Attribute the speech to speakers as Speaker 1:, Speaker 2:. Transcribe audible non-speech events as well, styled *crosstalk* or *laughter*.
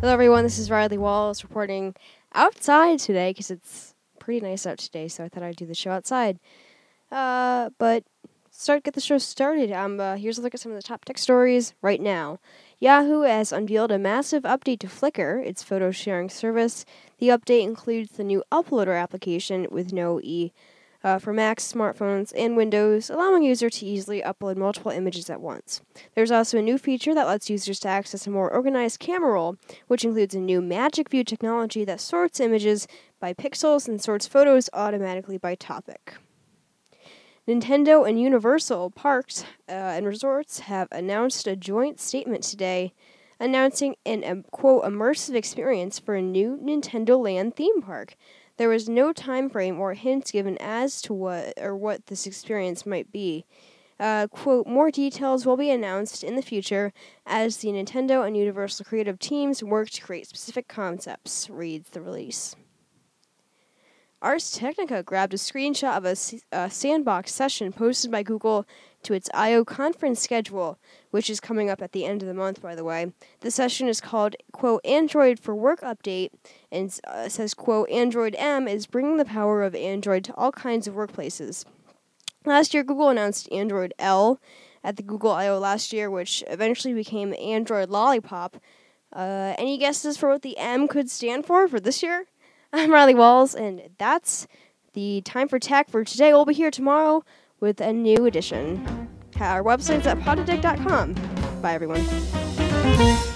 Speaker 1: Hello, everyone. This is Riley Walls reporting outside today because it's pretty nice out today. So I thought I'd do the show outside. Uh, but start get the show started. Um, uh, here's a look at some of the top tech stories right now. Yahoo has unveiled a massive update to Flickr, its photo sharing service. The update includes the new Uploadr application with no E uh, for Macs, smartphones, and Windows, allowing users to easily upload multiple images at once. There's also a new feature that lets users to access a more organized camera roll, which includes a new Magic View technology that sorts images by pixels and sorts photos automatically by topic. Nintendo and Universal Parks uh, and Resorts have announced a joint statement today announcing an um, quote immersive experience for a new Nintendo Land theme park. There was no time frame or hints given as to what or what this experience might be. Uh, quote, more details will be announced in the future as the Nintendo and Universal creative teams work to create specific concepts, reads the release. Ars Technica grabbed a screenshot of a, a sandbox session posted by Google to its I/O conference schedule, which is coming up at the end of the month, by the way. The session is called "quote Android for Work Update" and uh, says "quote Android M is bringing the power of Android to all kinds of workplaces." Last year, Google announced Android L at the Google I/O last year, which eventually became Android Lollipop. Uh, any guesses for what the M could stand for for this year? *laughs* I'm Riley Walls, and that's the time for tech for today. We'll be here tomorrow with a new edition. Our website's at podaddict.com. Bye, everyone.